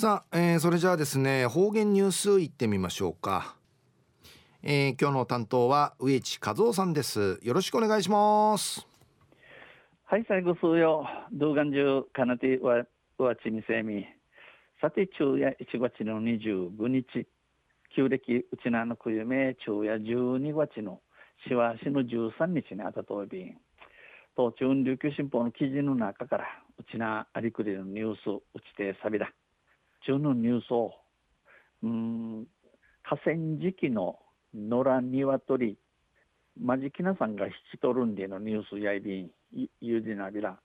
さあ、えー、それじゃあですね方言ニュースいってみましょうか、えー、今日の担当は植地和夫さんです。よろしくお願いします。はい最後数よ動画中かなてわわちみせみ。さて昼夜1月の25日。旧暦うちなのくゆめ昼夜12月のしわしの13日にあたとびん。東中琉球新報の記事の中からうちなありくりのニュースうちてさびだ。中のニュースをうん河川敷の野良鶏マジキナさんが引き取るんでのニュースやいびんゆうじなびら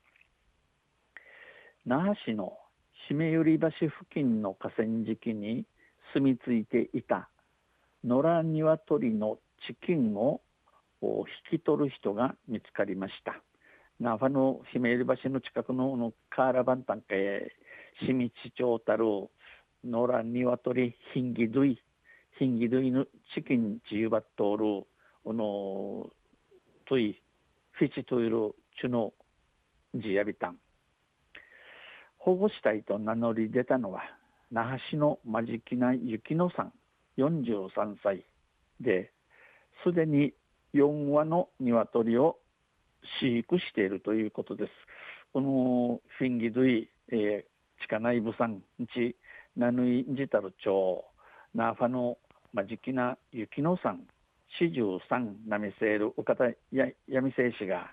那覇市の締ゆり橋付近の河川敷に住み着いていた野良鶏のチキンを引き取る人が見つかりました。那覇の締ゆり橋の近くののカーラバンタンカへしみちちょうたる野良鶏ヒンギドイヒンギドイのチキンチユバットールこのトイフィチトイルチュノジヤビタン保護したいと名乗り出たのは那覇市の間敷きな雪乃さん43歳ですでに4羽の鶏を飼育しているということです。このフィンギドゥイ、え地下内部産地ナヌイジタル町なあファのまじきなゆきのさ山四十三なみせるおかたややみせいしが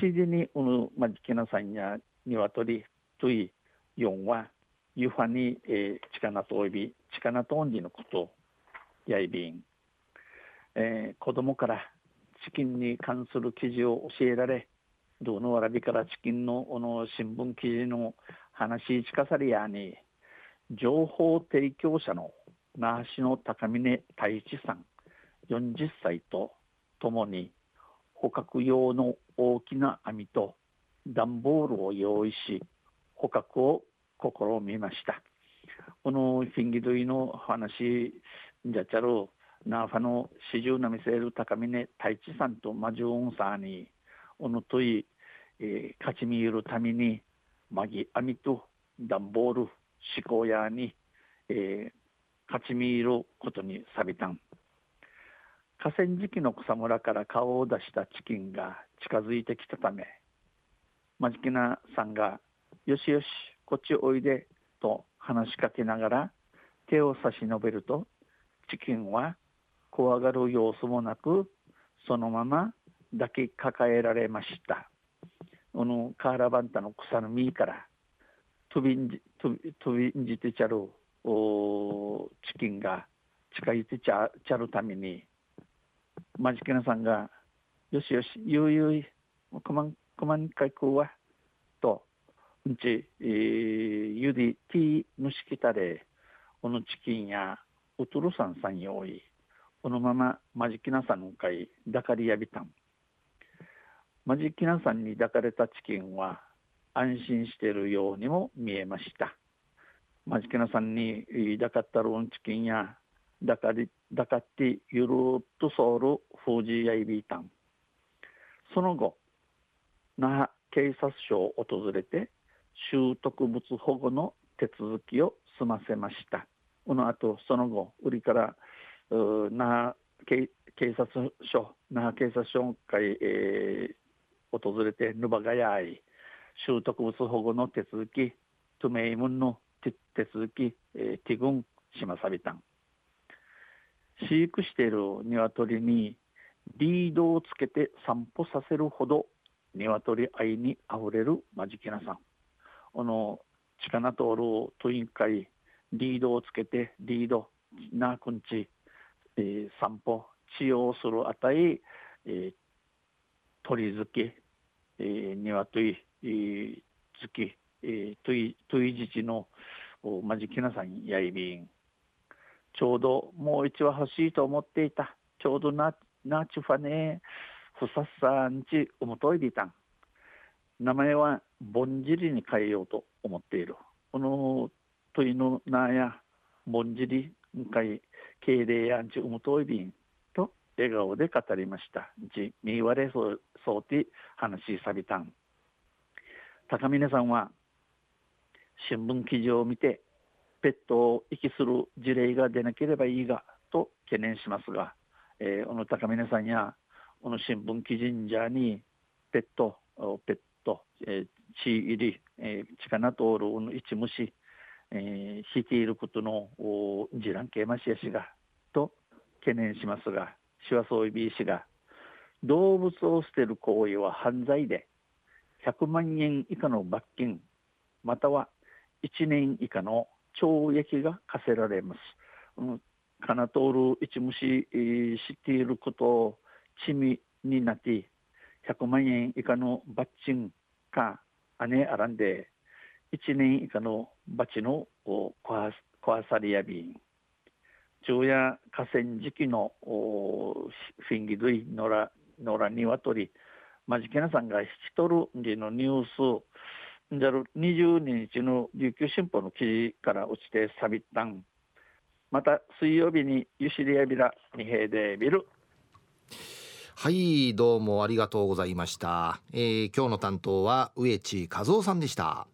しじにうぬまじきなさんやにわとりとい四はゆはに、えー、なとおび力とおんじのことやいびん、えー、子供からチキンに関する記事を教えられどのわらびからチキンのおの新聞記事の話近さりやに情報提供者の那覇市の高峰太一さん40歳とともに捕獲用の大きな網と段ボールを用意し捕獲を試みました。このフィンギドイの話じゃちゃるナーファの四十なみせる高峰太一さんとマジューンサーにおのとい、えー、勝ち見えるためにまぎ網と段ボール思考屋に、えー、勝ち見ることにさびたん。河川敷の草むらから顔を出したチキンが近づいてきたためマジキナさんが「よしよしこっちおいで」と話しかけながら手を差し伸べるとチキンは怖がる様子もなくそのまま抱きかかえられました。このカーラバンタの草の実から飛びんじ飛びんじてちゃるおチキンが近づいてちゃちゃるためにマジケナさんが「よしよしゆうゆいこまんこまんかいくわ」とうんち、えー、ゆでティー蒸しきたれこのチキンやウトルさんさん用意このままマジキナさんの会抱かりやびたん。マジキナさんに抱かれたチキンは安心しているようにも見えました。マジキナさんに抱かったロンチキンや抱かり抱かってゆるっとソウルフージヤイビータン。その後那覇警察署を訪れて拾得物保護の手続きを済ませました。この後その後売りから那覇警察署那覇警察署会、えー、訪れてぬばがやい習得物保護の手続き、トゥメイムンの手続き、えー、ティグンしまさびたん。飼育している鶏にリードをつけて散歩させるほど鶏愛にあふれるマジキナさん。この力通るトイン会リードをつけてリードなくんち、えー、散歩使用するあたり、えー、鳥付け、えー、鶏月、えー、トイトイ自治のマジキナさんやいびん。ちょうどもう一羽欲しいと思っていた。ちょうどななちファネふさっさんちおもといでいたん。名前はぼんじりに変えようと思っている。このトイのなやぼんじりんかい敬礼やんちおもといびん。笑顔で語りました。じみわれそうそうて話しさびたん。高峰さんは新聞記事を見てペットを遺棄する事例が出なければいいがと懸念しますが、えー、小野高峰さんや小野新聞記事者にペットペット、えー、血入り、えー、力通るの一虫、えー、率いていることのジランケマシア氏がと懸念しますがシワソイビー氏が動物を捨てる行為は犯罪で100万円以下の罰金または1年以下の懲役が課せられます。うん、カナトール一虫していることを罪になって100万円以下の罰金か姉あらんで1年以下の罰の壊されやび昼夜河川敷のフィンギ類野良野良鶏マジケナさんが引き取るのニュースじゃる22日の琉球新報の記事から落ちてサビったんまた水曜日にユシリアビラ二平で見るはいどうもありがとうございました、えー、今日の担当は植地和夫さんでした